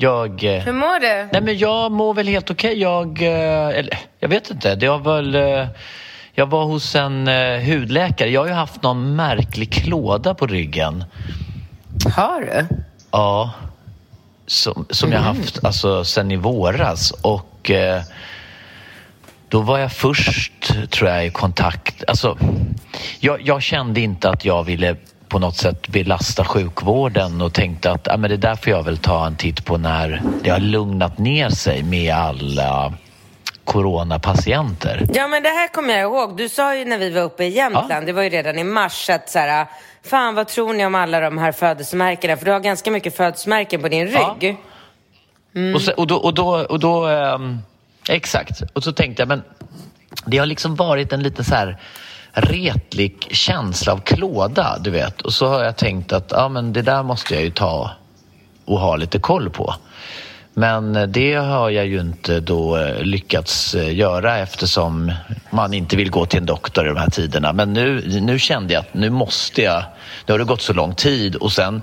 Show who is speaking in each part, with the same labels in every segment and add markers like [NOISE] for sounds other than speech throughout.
Speaker 1: Jag... Eh,
Speaker 2: Hur mår du?
Speaker 1: nej men jag mår väl helt okej. Jag... Eh, eller, jag vet inte. Det har väl... Eh, jag var hos en hudläkare. Jag har ju haft någon märklig klåda på ryggen.
Speaker 2: Har du?
Speaker 1: Ja. Som, som jag haft alltså sen i våras. Och eh, då var jag först, tror jag, i kontakt. Alltså, jag, jag kände inte att jag ville på något sätt belasta sjukvården och tänkte att ah, men det där får jag väl ta en titt på när det har lugnat ner sig med alla coronapatienter.
Speaker 2: Ja men det här kommer jag ihåg. Du sa ju när vi var uppe i Jämtland,
Speaker 1: Ja.
Speaker 2: det var ju redan i mars, att så här, fan vad tror ni om alla de här födelsemärkena? För du har ganska mycket födelsemärken på din
Speaker 1: Ja.
Speaker 2: rygg.
Speaker 1: Och, så, och då, och då, och då ehm, exakt. Och så tänkte jag, men det har liksom varit en lite så här retlig känsla av klåda, du vet. Och så har jag tänkt att ja, men det där måste jag ju ta och ha lite koll på. Men det har jag ju inte då eh, lyckats eh, göra eftersom man inte vill gå till en doktor i de här tiderna. Men nu, nu kände jag att nu måste jag. Nu har det gått så lång tid och sen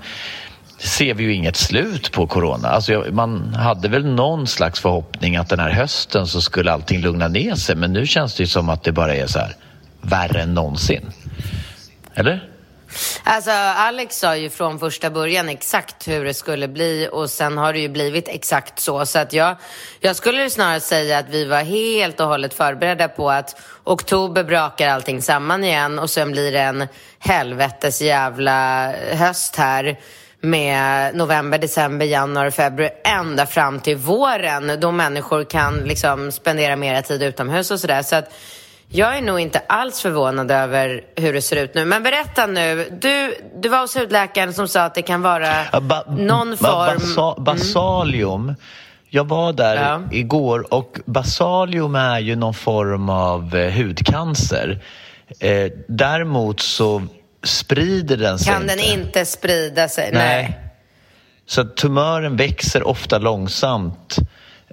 Speaker 1: ser vi ju inget slut på corona. Alltså jag, man hade väl någon slags förhoppning att den här hösten så skulle allting lugna ner sig. Men nu känns det ju som att det bara är så här värre än någonsin. Eller?
Speaker 2: Alltså Alex sa ju från första början exakt hur det skulle bli och sen har det ju blivit exakt så. Så att jag, jag skulle snarare säga att vi var helt och hållet förberedda på att oktober brakar allting samman igen och sen blir det en helvetes jävla höst här med november, december, januari, februari ända fram till våren då människor kan liksom spendera mera tid utomhus och sådär. Så att jag är nog inte alls förvånad över hur det ser ut nu. Men berätta nu. Du, du var hos hudläkaren som sa att det kan vara
Speaker 1: ba-
Speaker 2: någon form...
Speaker 1: Basa, basalium. Jag var där
Speaker 2: Ja.
Speaker 1: igår och basalium är ju någon form av eh, hudcancer. Eh, däremot så sprider den sig
Speaker 2: Kan den inte sprida sig?
Speaker 1: Nej. Så att tumören växer ofta långsamt.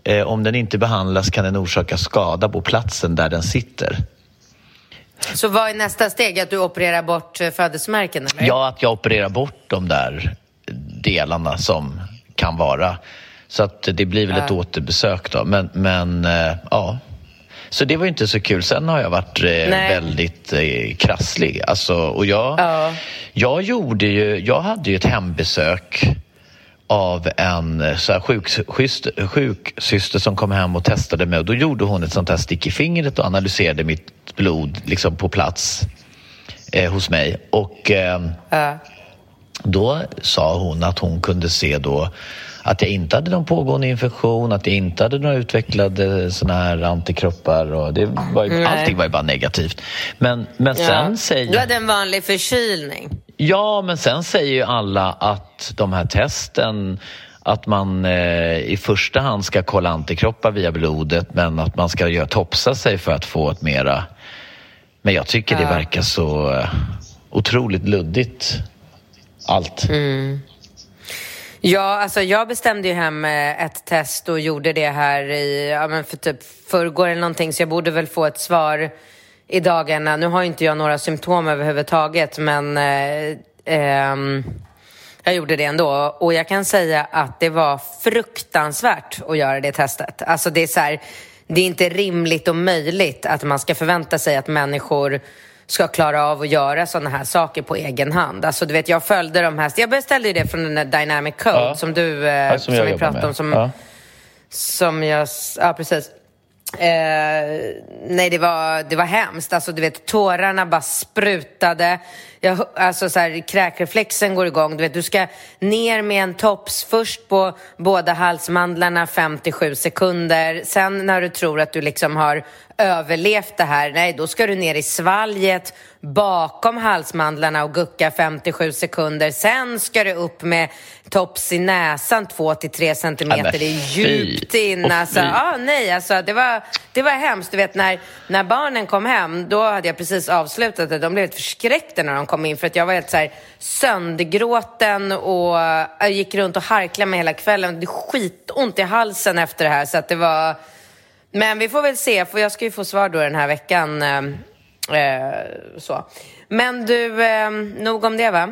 Speaker 1: Eh, om den inte behandlas kan den orsaka skada på platsen där den sitter.
Speaker 2: Så vad är nästa steg? Att du opererar bort eh, födelsemärken? Eller?
Speaker 1: Ja, att jag opererar bort de där delarna som kan vara. Så att det blir väl ett
Speaker 2: Ja.
Speaker 1: återbesök då. Men, men eh, ja. Så det var ju inte så kul. Sen har jag varit
Speaker 2: Nej.
Speaker 1: väldigt krasslig. Alltså, och jag,
Speaker 2: Ja.
Speaker 1: jag gjorde ju, jag hade ju ett hembesök av en så här sjuksyster, sjuksyster som kom hem och testade mig och då gjorde hon ett sånt här stick i fingret och analyserade mitt blod liksom på plats eh, hos mig. Och eh,
Speaker 2: Ja.
Speaker 1: då sa hon att hon kunde se då att jag inte hade någon pågående infektion, att jag inte hade några utvecklade såna här antikroppar och det var ju, allting var ju bara negativt. Men, men sen
Speaker 2: Ja.
Speaker 1: säger...
Speaker 2: Du hade en vanlig förkylning.
Speaker 1: Ja, men sen säger ju alla att de här testen att man eh, i första hand ska kolla antikroppar via blodet men att man ska göra, topsa sig för att få ett mera... Men jag tycker det
Speaker 2: Ja.
Speaker 1: verkar så eh, otroligt luddigt, allt.
Speaker 2: Ja, alltså jag bestämde ju hem eh, ett test och gjorde det här i, ja men för typ förrgår eller någonting, så jag borde väl få ett svar i dagarna. Nu har inte jag några symptom överhuvudtaget, men eh, ehm, Jag gjorde det ändå och jag kan säga att det var fruktansvärt att göra det testet. Alltså det är så här, det är inte rimligt och möjligt att man ska förvänta sig att människor ska klara av att göra sådana här saker på egen hand. Alltså du vet, jag följde de här, jag beställde ju det från den där Dynamic Code
Speaker 1: Ja.
Speaker 2: som du, eh,
Speaker 1: Ja,
Speaker 2: som,
Speaker 1: jag
Speaker 2: vi pratade
Speaker 1: med.
Speaker 2: om, som,
Speaker 1: Ja.
Speaker 2: som jag, ja precis. Eh, nej, det var, det var hemskt. Alltså, du vet, tårarna bara sprutade. Jag, alltså, så här, kräkreflexen går igång. Du, vet, du ska ner med en tops först på båda halsmandlarna 57 sekunder. Sen när du tror att du liksom har överlevt det här, nej, då ska du ner i svalget bakom halsmandlarna och gucka 57 sekunder. Sen ska du upp med tops i näsan 2 till 3 centimeter. det är djupt in. Alltså, ah, nej, alltså, det, var, det var hemskt. Du vet, när, när barnen kom hem, då hade jag precis avslutat det. De blev helt förskräckta när de kom in för att jag var helt så här, söndergråten och jag gick runt och harklade mig hela kvällen. Det skitont i halsen efter det här. Så att det var... Men vi får väl se, för jag ska ju få svar då den här veckan. Eh, eh, så. Men du, eh, nog om det va?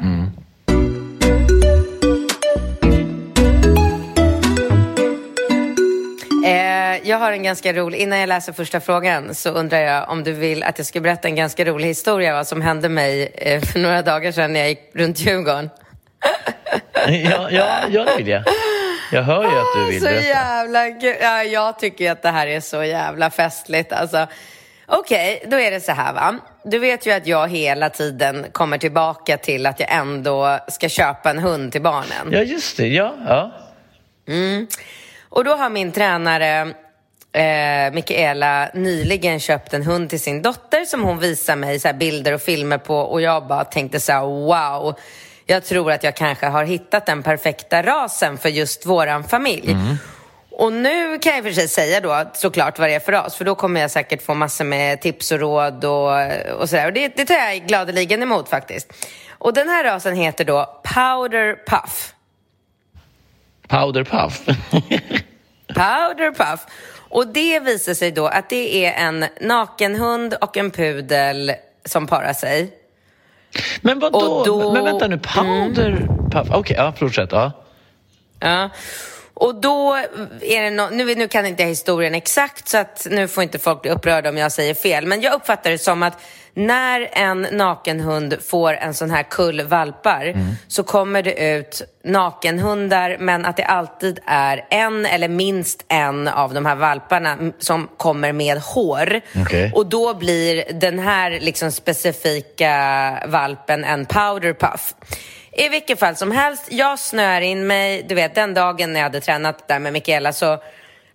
Speaker 2: Eh, jag har en ganska rolig, innan jag läser första frågan så undrar jag om du vill att jag ska berätta en ganska rolig historia vad som hände mig eh, för några dagar sedan när jag gick runt Djurgården. [LAUGHS]
Speaker 1: Ja, ja, jag vill det. Jag hör ju att du vill
Speaker 2: så
Speaker 1: berätta.
Speaker 2: jävla. Ja, jag tycker att det här är så jävla festligt. Alltså, Okej, då är det så här va. Du vet ju att jag hela tiden kommer tillbaka till att jag ändå ska köpa en hund till barnen.
Speaker 1: Ja, just det. Ja, ja.
Speaker 2: Och då har min tränare eh, Mikaela nyligen köpt en hund till sin dotter som hon visar mig så bilder och filmer på och jag bara tänkte så här, wow. Jag tror att jag kanske har hittat den perfekta rasen för just våran familj. Och nu kan jag för sig säga då såklart vad det är för ras, för då kommer jag säkert få massor med tips och råd och, och sådär. Och det, det tar jag gladeligen emot faktiskt. Och den här rasen heter då Powder Puff.
Speaker 1: Powder puff. [LAUGHS]
Speaker 2: Powder Puff. Och det visar sig då att det är en nakenhund och en pudel som parar sig.
Speaker 1: Men vadå?
Speaker 2: Då- Mm.
Speaker 1: Men vänta nu, powder puff. Okej, ja, fortsätt. Ja.
Speaker 2: Ja. Och då är det no nu, nu kan inte jag historien exakt så att nu får inte folk bli upprörda om jag säger fel. Men jag uppfattar det som att när en nakenhund får en sån här kull valpar så kommer det ut nakenhundar men att det alltid är en eller minst en av de här valparna som kommer med hår.
Speaker 1: Okej.
Speaker 2: Och då blir den här liksom specifika valpen en powder puff. I vilket fall som helst, jag snöar in mig. Du vet, den dagen när jag hade tränat där med Mikaela så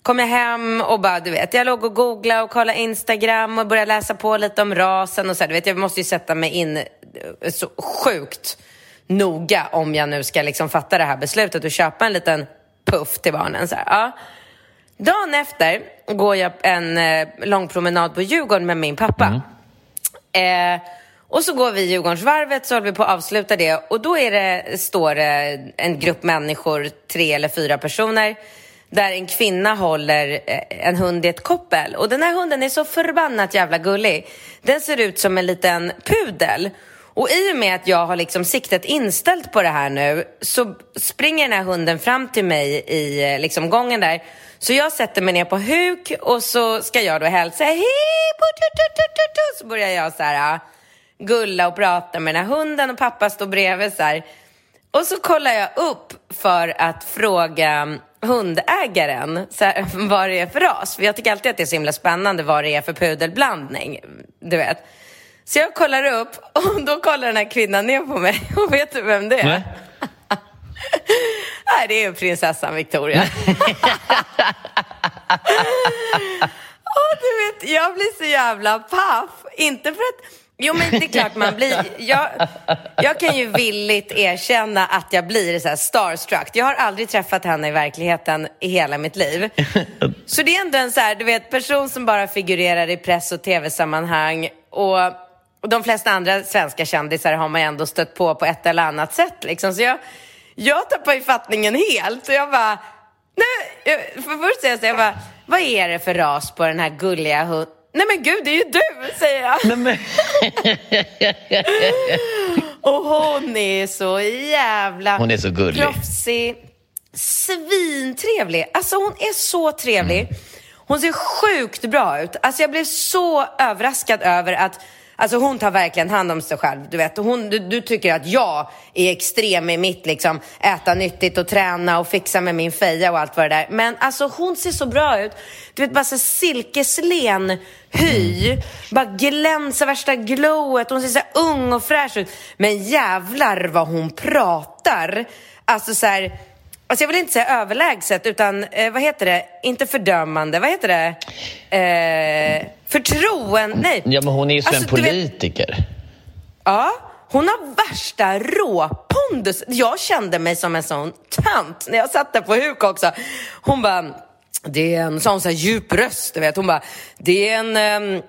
Speaker 2: kom jag hem och bara, du vet, jag låg och googlade och kollade Instagram och började läsa på lite om rasen och så här, du vet, jag måste ju sätta mig in eh, så sjukt noga om jag nu ska liksom fatta det här beslutet och köpa en liten puff till barnen. Så här, ja. Dagen efter går jag en eh, lång promenad på Djurgården med min pappa. Eh, och så går vi Djurgårdsvarvet så håller vi på att avsluta det och då är det, står det en grupp människor, tre eller fyra personer där en kvinna håller eh, en hund i ett koppel. Och den här hunden är så förbannat jävla gullig. Den ser ut som en liten pudel. Och i och med att jag har liksom siktet inställt på det här nu så springer den här hunden fram till mig i eh, liksom gången där. Så jag sätter mig ner på huk och så ska jag då hälsa. Hej. Så börjar jag så här ah, gulla och prata med den här hunden och pappa står bredvid så här. Och så kollar jag upp för att fråga hundägaren så här, [LAUGHS] vad det är för ras. För jag tycker alltid att det är så himla spännande vad det är för pudelblandning. Du vet. Så jag kollar upp och då kollar den här kvinnan ner på mig. [LAUGHS] Och vet du vem det är?
Speaker 1: Nej. [LAUGHS]
Speaker 2: Nej, det är prinsessan Victoria. Och du vet, jag blir så jävla paff. Inte för att... Jo, men det är klart man blir... Jag, jag kan ju villigt erkänna att jag blir så här starstruck. Jag har aldrig träffat henne i verkligheten i hela mitt liv. Så det är ändå en så här, du vet, person som bara figurerar i press och tv-sammanhang. Och, och de flesta andra svenska kändisar har man ju ändå stött på på ett eller annat sätt. Liksom. Så jag, jag tappar ju fattningen helt. Och jag bara... Nej, för först säger jag så här, jag bara, vad är det för ras på den här gulliga hunden? Nej men gud, det är ju du, säger jag.
Speaker 1: Nej, men... [LAUGHS]
Speaker 2: Och hon är så jävla
Speaker 1: Hon är så gullig.
Speaker 2: proffsig, svintrevlig. Alltså hon är så trevlig. Mm. Hon ser sjukt bra ut. Alltså jag blev så överraskad över att Alltså hon tar verkligen hand om sig själv. Du, vet. Hon, du, du tycker att jag är extrem i mitt liksom, äta nyttigt och träna och fixa med min feja och allt vad det där. Men alltså hon ser så bra ut. Du vet bara så silkeslen hy. Bara glänser värsta glowet. Hon ser så ung och fräsch ut. Men jävlar vad hon pratar. Alltså så här, Alltså jag vill inte säga överlägset, utan eh, vad heter det? Inte fördömande, vad heter det? Eh, förtroende, nej.
Speaker 1: Ja, men hon är ju alltså, en politiker. Vet,
Speaker 2: ja, hon har värsta råpondus. Jag kände mig som en sån tönt när jag satt där på huk också. Hon bara, det är en sån så här djup röst, du vet. Hon bara, det är en... Um,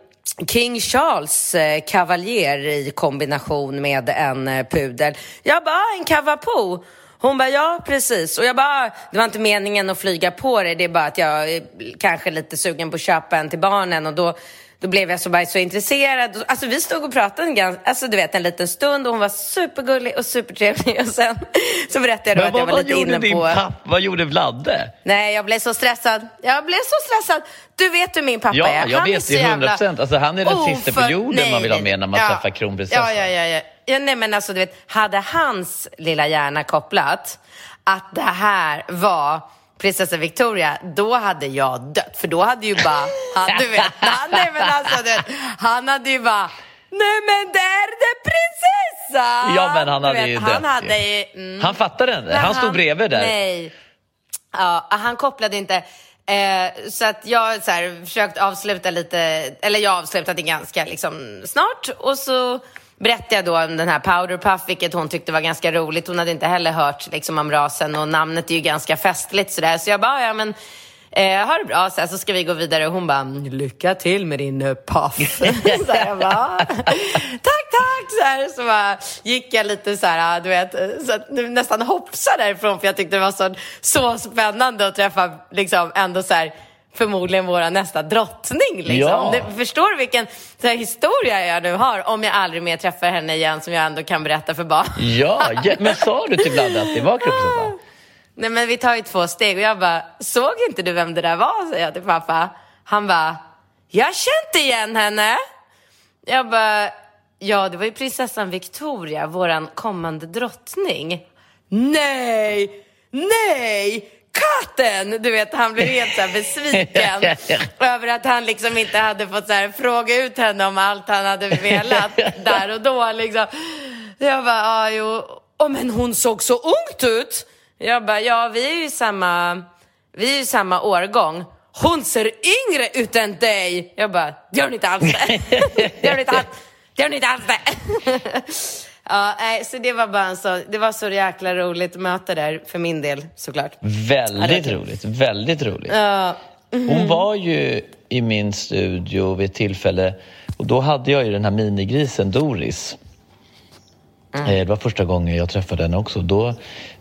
Speaker 2: King Charles eh, kavaljer i kombination med en eh, pudel. Jag bara, en kavapo. Hon bara, ja precis. Och jag bara, ah, det var inte meningen att flyga på det. Det är bara att jag är kanske lite sugen på att köpa en till barnen. Och då, då blev jag så, bara så intresserad. Alltså vi stod och pratade en, ganska, alltså, du vet, en liten stund och hon var supergullig och supertrevlig. Och sen [LAUGHS] så berättade jag då
Speaker 1: Men
Speaker 2: att jag var lite inne
Speaker 1: din
Speaker 2: på...
Speaker 1: Papp, vad gjorde Vladde?
Speaker 2: Nej, jag blev så stressad. Jag blev så stressad. Du vet hur min pappa
Speaker 1: ja,
Speaker 2: är.
Speaker 1: Ja, jag vet det. Hundra procent. Alltså, han är den oh, sista perioden man vill ha med när man ja. träffar kronprinsessan.
Speaker 2: Ja, ja, ja, ja. Ja. Nej, men alltså, du vet, hade hans lilla hjärna kopplat att det här var prinsessa Victoria, då hade jag dött. För då hade ju bara, han, du vet, [LAUGHS] han, nej, men alltså, du vet, han hade ju bara, nej men det är det prinsessa!
Speaker 1: Ja men han hade
Speaker 2: vet,
Speaker 1: ju
Speaker 2: han
Speaker 1: dött
Speaker 2: hade ju, mm.
Speaker 1: Han fattade den, han, han stod bredvid där.
Speaker 2: Nej, ja, han kopplade inte. Eh, så att jag har så här, försökt avsluta lite, eller jag avslutade ganska liksom, snart och så berättade jag då om den här Powderpuff, vilket hon tyckte var ganska roligt. Hon hade inte heller hört liksom, om rasen och namnet är ju ganska festligt sådär. Så jag bara, ja men eh, ha det bra, så, här, så ska vi gå vidare. Och hon bara, lycka till med din uh, puff. [LAUGHS] [LAUGHS] så jag bara, tack, tack. Så, här, så bara, gick jag lite så här, du vet, så att, nästan hoppsade därifrån för jag tyckte det var så, så spännande att träffa liksom ändå så här förmodligen vår nästa drottning. Liksom. Ja. Du förstår du vilken här, historia jag nu har om jag aldrig mer träffar henne igen som jag ändå kan berätta för barn?
Speaker 1: Ja, [LAUGHS] ja men sa du till Vladde att det var kronprinsessan?
Speaker 2: Nej men vi tar ju två steg och jag bara, såg inte du vem det där var? säger jag till pappa. Han bara, jag kände igen henne. Jag bara, ja det var ju prinsessan Victoria, våran kommande drottning. Nej, nej! Katten! Du vet, han blev helt så besviken [LAUGHS] över att han liksom inte hade fått så här, fråga ut henne om allt han hade velat där och då. Liksom. Jag bara, ja jo, oh, men hon såg så ungt ut. Jag bara, ja vi är ju samma, vi är ju samma årgång. Hon ser yngre ut än dig. Jag bara, det gör hon inte alls det. [LAUGHS] [LAUGHS] det gör hon inte alls det. Gör inte alls det. Ja, nej, så det var bara så, det var så jäkla roligt möte där för min del såklart.
Speaker 1: Väldigt ja, roligt, väldigt roligt. Ja. Mm. Hon var ju i min studio vid ett tillfälle och då hade jag ju den här minigrisen Doris. Mm. Eh, det var första gången jag träffade henne också. Då,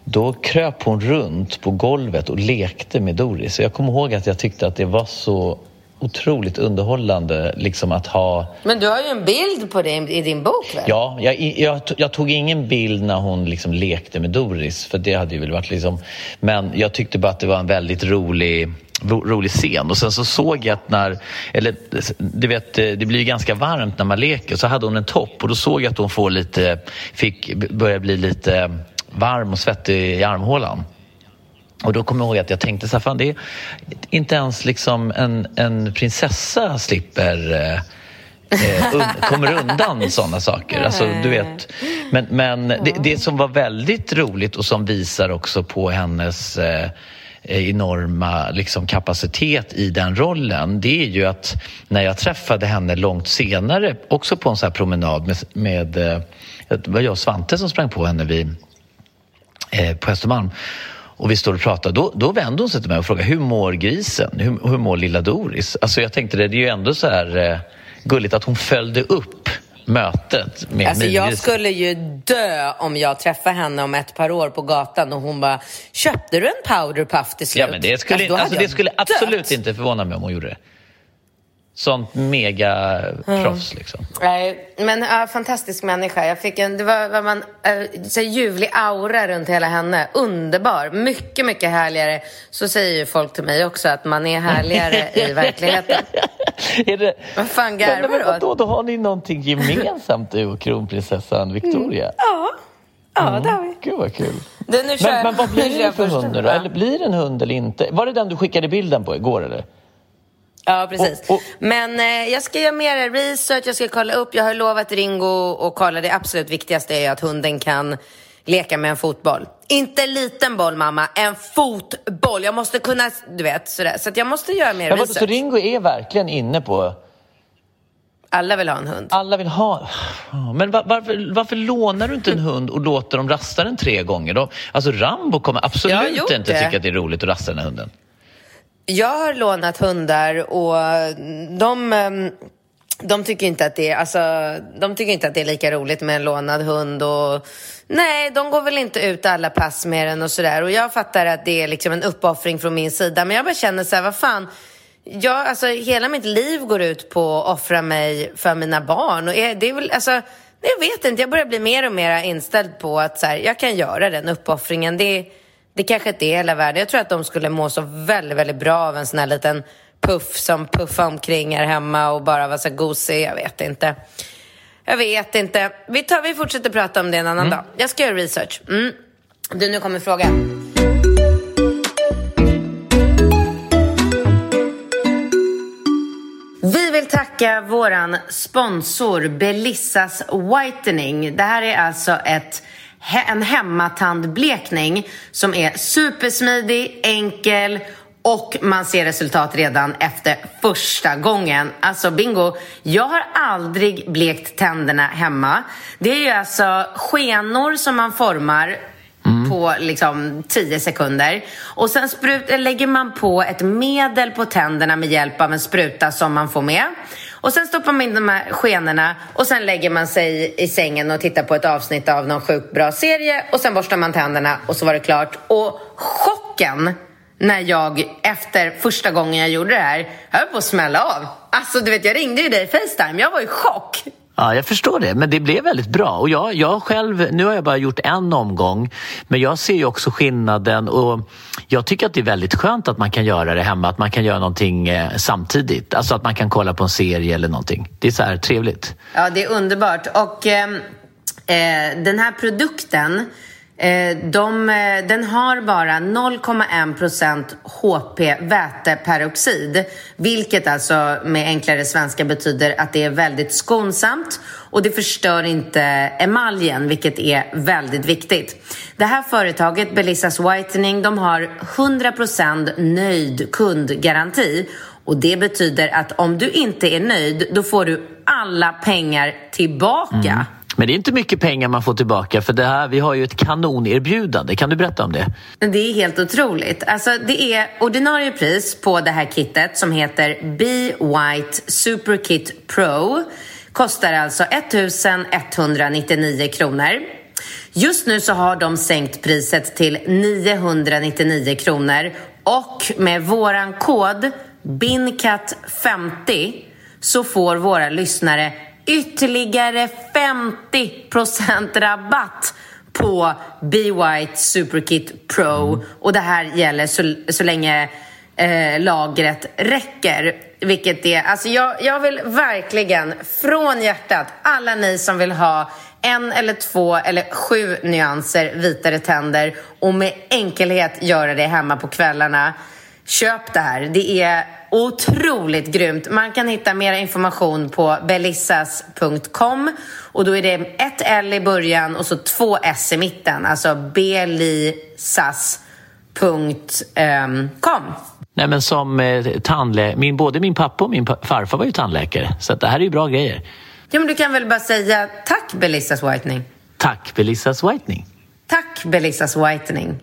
Speaker 1: då kröp hon runt på golvet och lekte med Doris. Jag kommer ihåg att jag tyckte att det var så otroligt underhållande liksom att ha...
Speaker 2: Men du har ju en bild på det i din bok väl?
Speaker 1: Ja, jag, jag, jag, tog ingen bild när hon liksom lekte med Doris för det hade ju väl varit liksom... Men jag tyckte bara att det var en väldigt rolig rolig scen och sen så såg jag att när, eller du vet det blir ju ganska varmt när man leker så hade hon en topp och då såg jag att hon får lite, fick börja bli lite varm och svettig i armhålan. Och då kommer jag ihåg att jag tänkte så här, fan det är inte ens liksom en, en prinsessa slipper eh, eh [LAUGHS] un, kommer undan sådana saker. Alltså, du vet. Men, men det, det, som var väldigt roligt och som visar också på hennes eh, enorma liksom, kapacitet i den rollen det är ju att när jag träffade henne långt senare, också på en sån promenad med, med eh, det var jag och Svante som sprang på henne vid, eh, på Östermalm och vi står och pratar, då, då vänder hon sig till mig och frågar hur mår grisen? Hur, hur mår lilla Doris? Alltså jag tänkte det, det är ju ändå så här eh, gulligt att hon följde upp mötet med
Speaker 2: alltså, Jag skulle ju dö om jag träffade henne om ett par år på gatan och hon bara, köpte du en powderpuff till slut?
Speaker 1: Ja, men det skulle, alltså, alltså, det skulle absolut inte förvåna mig om hon gjorde det. Sånt megaproffs mm. liksom.
Speaker 2: Nej, men ja, fantastisk människa. Jag fick en, det var vad man, äh, så ljuvlig aura runt hela henne. Underbar. Mycket, mycket härligare. Så säger ju folk till mig också, att man är härligare i [LAUGHS] verkligheten. [LAUGHS]
Speaker 1: är det...
Speaker 2: Vad fan garvar
Speaker 1: du åt? Då, då har ni någonting gemensamt du och kronprinsessan Victoria. Mm.
Speaker 2: Ja. Ja, mm. det har vi.
Speaker 1: Gud vad kul. Men, men vad blir det för hund nu då? Eller blir det en hund eller inte? Var det den du skickade bilden på igår eller?
Speaker 2: Ja, precis. Och, och, Men eh, jag ska göra mer research, jag ska kolla upp. Jag har lovat Ringo att kolla. Det absolut viktigaste är att hunden kan leka med en fotboll. Inte en liten boll, mamma. En fotboll. Jag måste kunna, du vet, sådär. Så jag måste göra mer ja, research.
Speaker 1: Så Ringo är verkligen inne på...
Speaker 2: Alla vill ha en hund.
Speaker 1: Alla vill ha... Men var, varför, varför lånar du inte en hund och låter dem rasta den tre gånger? Då? Alltså Rambo kommer absolut inte tycka att det är roligt att rasta den här hunden.
Speaker 2: Jag har lånat hundar och de, ehm, de, tycker inte att det är, alltså, de tycker inte att det är lika roligt med en lånad hund. Och, nej, de går väl inte ut alla pass med den och sådär. Och jag fattar att det är liksom en uppoffring från min sida. Men jag bara känner så här, vad fan. Jag, alltså, hela mitt liv går ut på att offra mig för mina barn. Och det är väl, alltså, jag vet inte, jag börjar bli mer och mer inställd på att så här, jag kan göra den uppoffringen. Det är, det kanske inte är hela världen. Jag tror att de skulle må så väldigt, väldigt bra av en sån här liten puff som puffar omkring här hemma och bara var så gosig. Jag vet inte. Jag vet inte. Vi, tar, vi fortsätter prata om det en annan mm. dag. Jag ska göra research. Mm. Du, nu kommer frågan. Vi vill tacka våran sponsor Belissas Whitening. Det här är alltså ett en hemmatandblekning som är supersmidig, enkel och man ser resultat redan efter första gången. Alltså bingo, jag har aldrig blekt tänderna hemma. Det är ju alltså skenor som man formar Mm. på liksom 10 sekunder. Och sen sprut, lägger man på ett medel på tänderna med hjälp av en spruta som man får med. Och sen stoppar man in de här skenorna och sen lägger man sig i sängen och tittar på ett avsnitt av någon sjukt bra serie och sen borstar man tänderna och så var det klart. Och chocken när jag efter första gången jag gjorde det här höll på att smälla av. Alltså du vet, jag ringde ju dig i Facetime. Jag var i chock.
Speaker 1: Ja, jag förstår det, men det blev väldigt bra. Och jag, jag själv, nu har jag bara gjort en omgång, men jag ser ju också skillnaden och jag tycker att det är väldigt skönt att man kan göra det hemma, att man kan göra någonting eh, samtidigt. Alltså att man kan kolla på en serie eller någonting. Det är så här trevligt.
Speaker 2: Ja, det är underbart. Och ehm, eh, den här produkten Eh, de, eh, den har bara 0,1% HP väteperoxid, vilket alltså med enklare svenska betyder att det är väldigt skonsamt och det förstör inte emaljen, vilket är väldigt viktigt. Det här företaget, Belissas Whitening, de har 100 nöjd kundgaranti och det betyder att om du inte är nöjd, då får du alla pengar tillbaka. Mm.
Speaker 1: Men det är inte mycket pengar man får tillbaka för det här, vi har ju ett kanonerbjudande. Kan du berätta om det?
Speaker 2: Det är helt otroligt. Alltså, det är ordinarie pris på det här kittet som heter Be White Super Kit Pro. Kostar alltså 1199 kronor. Just nu så har de sänkt priset till 999 kronor och med våran kod BINCAT50 så får våra lyssnare ytterligare 50% rabatt på Be White Superkit Pro. Och det här gäller så, så länge eh, lagret räcker. Vilket är, alltså jag, jag vill verkligen från hjärtat, alla ni som vill ha en eller två eller sju nyanser vitare tänder och med enkelhet göra det hemma på kvällarna. Köp det här. Det är otroligt grymt. Man kan hitta mer information på belissas.com och då är det ett L i början och så två S i mitten, alltså belissas.com.
Speaker 1: Nej men som eh, tandläkare, min, både min pappa och min farfar var ju tandläkare så det här är ju bra grejer.
Speaker 2: Ja men du kan väl bara säga tack Belissas Whitening.
Speaker 1: Tack Belissas Whitening.
Speaker 2: Tack Belissas Whitening.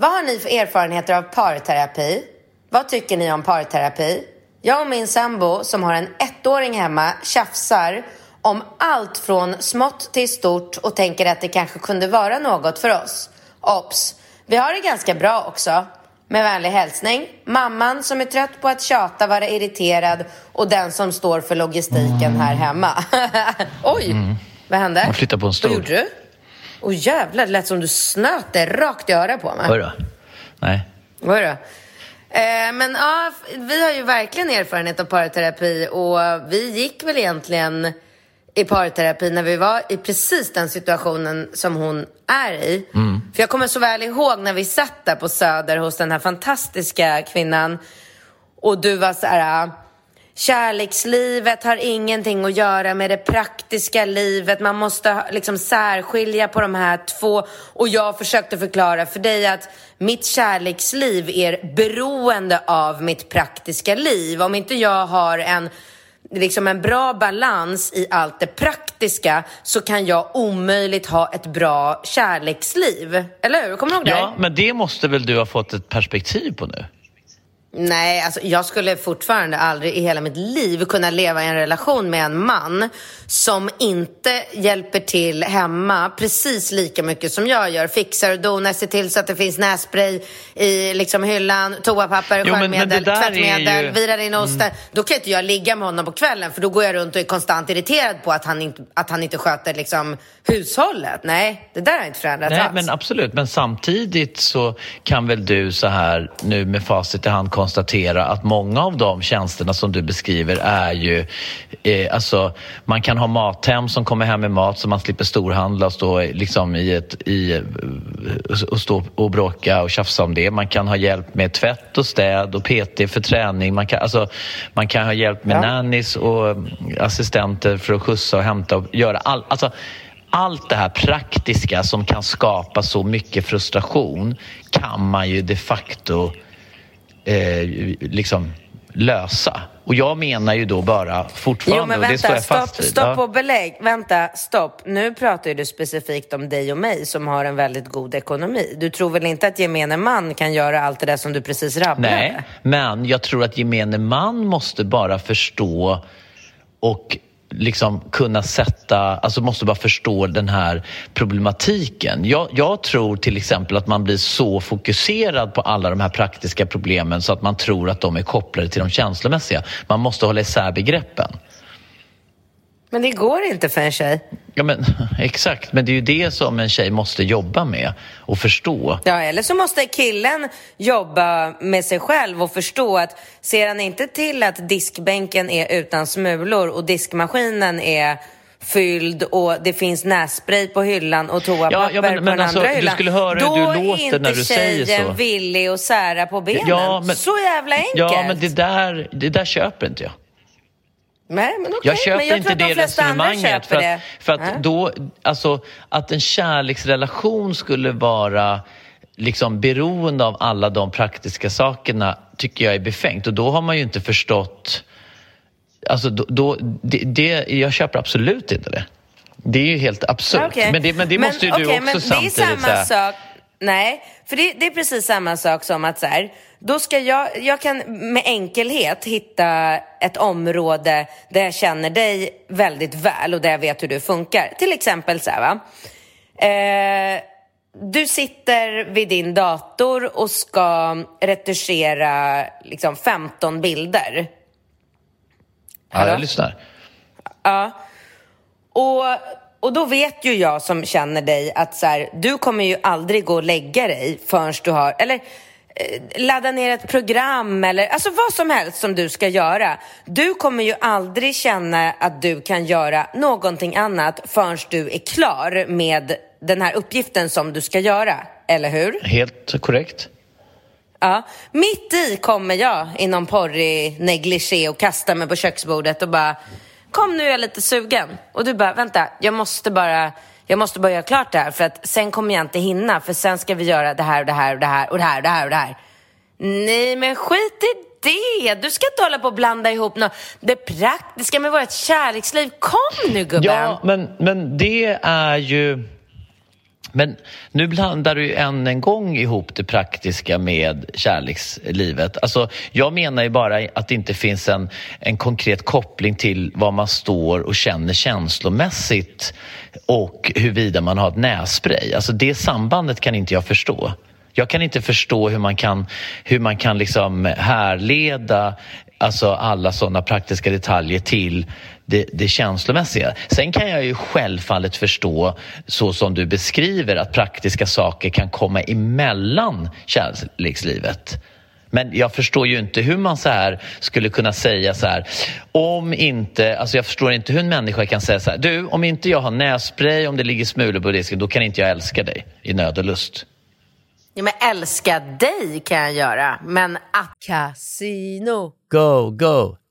Speaker 2: Vad har ni för erfarenheter av parterapi? Vad tycker ni om parterapi? Jag och min sambo som har en ettåring hemma tjafsar om allt från smått till stort och tänker att det kanske kunde vara något för oss. Ops! Vi har det ganska bra också. Med vänlig hälsning. Mamman som är trött på att tjata, vara irriterad och den som står för logistiken här hemma. [LAUGHS] Oj, mm. vad hände?
Speaker 1: Jag flyttade på en stol.
Speaker 2: Vad gjorde du? Oh, jävlar, det lät som du snöt det rakt i örat på mig.
Speaker 1: Oj då. Nej.
Speaker 2: Oj då. Eh, men ja, vi har ju verkligen erfarenhet av parterapi och vi gick väl egentligen i parterapi när vi var i precis den situationen som hon är i. Mm. För jag kommer så väl ihåg när vi satt där på Söder hos den här fantastiska kvinnan och du var så här Kärlekslivet har ingenting att göra med det praktiska livet. Man måste liksom särskilja på de här två. Och jag försökte förklara för dig att mitt kärleksliv är beroende av mitt praktiska liv. Om inte jag har en liksom en bra balans i allt det praktiska så kan jag omöjligt ha ett bra kärleksliv. Eller hur? Kommer du ihåg det?
Speaker 1: Ja, men det måste väl du ha fått ett perspektiv på nu?
Speaker 2: Nej, alltså jag skulle fortfarande aldrig i hela mitt liv kunna leva i en relation med en man som inte hjälper till hemma precis lika mycket som jag gör. Fixar och donar, ser till så att det finns nässpray i liksom hyllan, toapapper, skärmedel, tvättmedel, ju... virar in osten. Mm. Då kan inte jag ligga med honom på kvällen för då går jag runt och är konstant irriterad på att han inte, att han inte sköter liksom hushållet. Nej, det där har inte förändrats
Speaker 1: Nej, alls. men absolut. Men samtidigt så kan väl du så här nu med facit i hand konstatera att många av de tjänsterna som du beskriver är ju, eh, alltså man kan ha mathem som kommer hem med mat så man slipper storhandla och stå liksom i ett, i, och stå och bråka och tjafsa om det. Man kan ha hjälp med tvätt och städ och PT för träning. Man kan, alltså, man kan ha hjälp med ja. nannies och assistenter för att skjutsa och hämta och göra allt. Alltså, allt det här praktiska som kan skapa så mycket frustration kan man ju de facto eh, liksom lösa. Och jag menar ju då bara fortfarande,
Speaker 2: jo, men vänta, och det står jag fast stopp. Stopp och belägg. Vänta, stopp. Nu pratar du specifikt om dig och mig som har en väldigt god ekonomi. Du tror väl inte att gemene man kan göra allt det där som du precis rabblade?
Speaker 1: Nej, men jag tror att gemene man måste bara förstå och liksom kunna sätta, alltså måste bara förstå den här problematiken. Jag, jag, tror till exempel att man blir så fokuserad på alla de här praktiska problemen så att man tror att de är kopplade till de känslomässiga. Man måste hålla isär begreppen.
Speaker 2: Men det går inte för en tjej.
Speaker 1: Ja, men, [LAUGHS] exakt, men det är ju det som en tjej måste jobba med och förstå.
Speaker 2: Ja, eller så måste killen jobba med sig själv och förstå att ser han inte till att diskbänken är utan smulor och diskmaskinen är fylld och det finns nässpray på hyllan och toapapper ja, ja, men, på men den alltså, andra hyllan.
Speaker 1: Du skulle höra hur du låter när du säger så.
Speaker 2: Då är inte tjejen villig att sära på benen. Ja, men, så jävla enkelt.
Speaker 1: Ja, men det där, det där köper inte jag.
Speaker 2: Nej, men okay.
Speaker 1: Jag köper
Speaker 2: men jag
Speaker 1: inte det resonemanget. För att, för att
Speaker 2: äh?
Speaker 1: då, alltså, att en kärleksrelation skulle vara liksom beroende av alla de praktiska sakerna tycker jag är befängt. Och då har man ju inte förstått... Alltså då, då det, det, jag köper absolut inte det. Det är ju helt absurt. Okay. Men, det, men det måste ju okay, du också men samtidigt... Det är samma
Speaker 2: sak. Nej, för det, det, är precis samma sak som att så här, då ska jag, jag kan med enkelhet hitta ett område där jag känner dig väldigt väl och där jag vet hur du funkar. Till exempel så här, va. Eh, du sitter vid din dator och ska retuschera liksom 15 bilder.
Speaker 1: Ja, jag lyssnar.
Speaker 2: Ja. Och, och då vet ju jag som känner dig att så här, du kommer ju aldrig gå och lägga dig förrän du har, eller Eh, ladda ner ett program eller alltså vad som helst som du ska göra. Du kommer ju aldrig känna att du kan göra någonting annat förrän du är klar med den här uppgiften som du ska göra, eller hur?
Speaker 1: Helt korrekt.
Speaker 2: Ja, mitt i kommer jag i någon porrig negligé och kastar mig på köksbordet och bara Kom nu, är jag lite sugen. Och du bara, vänta, jag måste bara jag måste bara göra klart det här för att sen kommer jag inte hinna för sen ska vi göra det här och det här och det här och det här och det här och det här. Nej, men skit i det. Du ska inte hålla på och blanda ihop något. det praktiska med vårt kärleksliv. Kom nu gubben!
Speaker 1: Ja, men, men det är ju men nu blandar du än en gång ihop det praktiska med kärlekslivet. Alltså, jag menar ju bara att det inte finns en, en konkret koppling till vad man står och känner känslomässigt och huruvida man har ett nässpray. Alltså det sambandet kan inte jag förstå. Jag kan inte förstå hur man kan, hur man kan liksom härleda alltså alla sådana praktiska detaljer till det, det känslomässiga. Sen kan jag ju självfallet förstå, så som du beskriver, att praktiska saker kan komma emellan kärlekslivet. Men jag förstår ju inte hur man så här skulle kunna säga så här, om inte, alltså jag förstår inte hur en människa kan säga så här, du, om inte jag har nässpray, om det ligger smulor på disken, då kan inte jag älska dig i nöd och lust.
Speaker 2: Ja, men älska dig kan jag göra, men att... Casino,
Speaker 3: Go, go,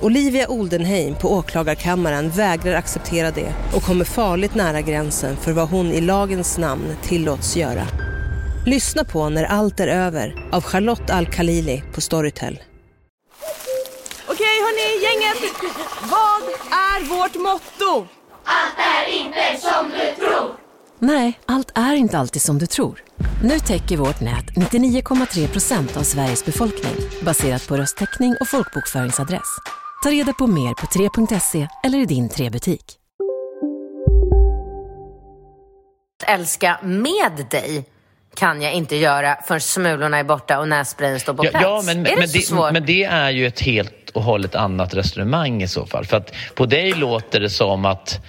Speaker 4: Olivia Oldenheim på åklagarkammaren vägrar acceptera det och kommer farligt nära gränsen för vad hon i lagens namn tillåts göra. Lyssna på När allt är över av Charlotte Al-Khalili på Storytel.
Speaker 5: Okej hörni, gänget. Vad är vårt motto?
Speaker 6: Nej, allt är inte alltid som du tror. Nu täcker vårt nät 99,3 procent av Sveriges befolkning baserat på röstteckning och folkbokföringsadress. Ta reda på mer på 3.se eller i din 3-butik.
Speaker 2: Älska med dig kan jag inte göra förrän smulorna är borta och nässprayen står på
Speaker 1: Ja,
Speaker 2: plats.
Speaker 1: ja men,
Speaker 2: är det
Speaker 1: men,
Speaker 2: så svårt?
Speaker 1: men det är ju ett helt och hållet annat resonemang i så fall. För att på dig låter det som att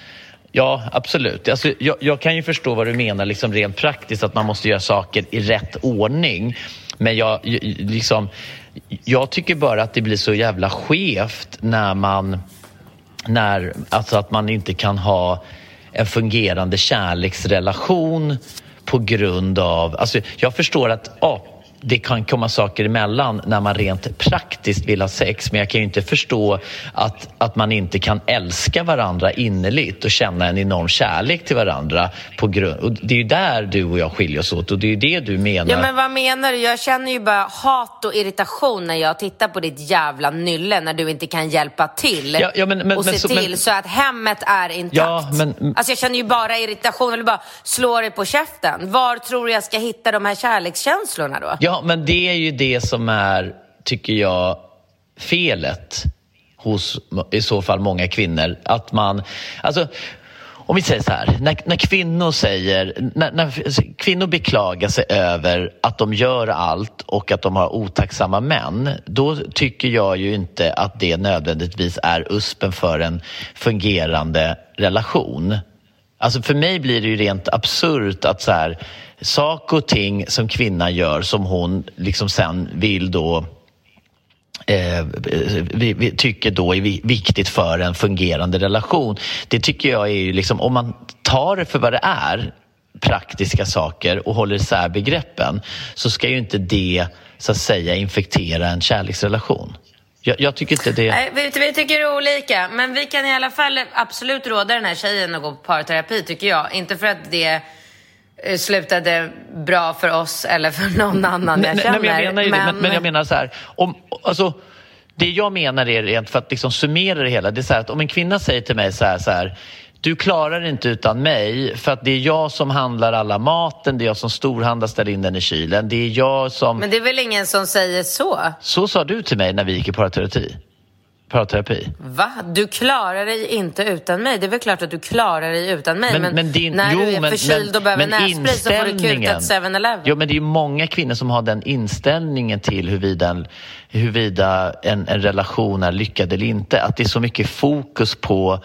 Speaker 1: Ja, absolut. Alltså, jag, jag kan ju förstå vad du menar liksom rent praktiskt, att man måste göra saker i rätt ordning. Men jag, liksom, jag tycker bara att det blir så jävla skevt när man när, alltså att man inte kan ha en fungerande kärleksrelation på grund av... Alltså jag förstår att ja, det kan komma saker emellan när man rent praktiskt vill ha sex men jag kan ju inte förstå att, att man inte kan älska varandra innerligt och känna en enorm kärlek till varandra. På grund, och det är ju där du och jag skiljer oss åt och det är ju det du menar.
Speaker 2: Ja men vad menar du? Jag känner ju bara hat och irritation när jag tittar på ditt jävla nylle när du inte kan hjälpa till
Speaker 1: Ja, ja, men- men-
Speaker 2: och
Speaker 1: men
Speaker 2: se
Speaker 1: så-
Speaker 2: till så att hemmet är intakt.
Speaker 1: Ja, men-
Speaker 2: Alltså jag känner ju bara irritation, jag vill bara slå dig på käften. Var tror du jag ska hitta de här kärlekskänslorna då?
Speaker 1: Ja, Ja, men det är ju det som är, tycker jag, felet hos i så fall många kvinnor. Att man, alltså, om vi säger så här, när, när kvinnor säger, när, när kvinnor beklagar sig över att de gör allt och att de har otacksamma män, då tycker jag ju inte att det nödvändigtvis är uspen för en fungerande relation. Alltså för mig blir det ju rent absurt att så här, saker och ting som kvinnan gör som hon liksom sen vill då eh, vi, vi tycker då är viktigt för en fungerande relation. Det tycker jag är ju liksom, om man tar det för vad det är, praktiska saker och håller isär begreppen, så ska ju inte det så att säga infektera en kärleksrelation. Jag, jag tycker inte det...
Speaker 2: Nej, vi, vi tycker olika, men vi kan i alla fall absolut råda den här tjejen att gå på parterapi tycker jag. Inte för att det eh, slutade bra för oss eller för någon annan jag
Speaker 1: Nej,
Speaker 2: känner.
Speaker 1: nej, men jag menar ju det, men, men jag menar så här, om, alltså, det jag menar är rent för att liksom summera det hela, det är så här att om en kvinna säger till mig så här, så här du klarar inte utan mig för att det är jag som handlar alla maten, det är jag som storhandlar, ställer in den i kylen, det är jag som...
Speaker 2: Men det är väl ingen som säger så?
Speaker 1: Så sa du till mig när vi gick i parterapi. parterapi.
Speaker 2: Va? Du klarar dig inte utan mig. Det är väl klart att du klarar dig utan mig. Men,
Speaker 1: Men- men din-
Speaker 2: när
Speaker 1: jo,
Speaker 2: du är
Speaker 1: men-
Speaker 2: förkyld och behöver nässpray så får du kutat 7-Eleven.
Speaker 1: Jo, men det är ju många kvinnor som har den inställningen till huruvida, en, huruvida en, en relation är lyckad eller inte. Att det är så mycket fokus på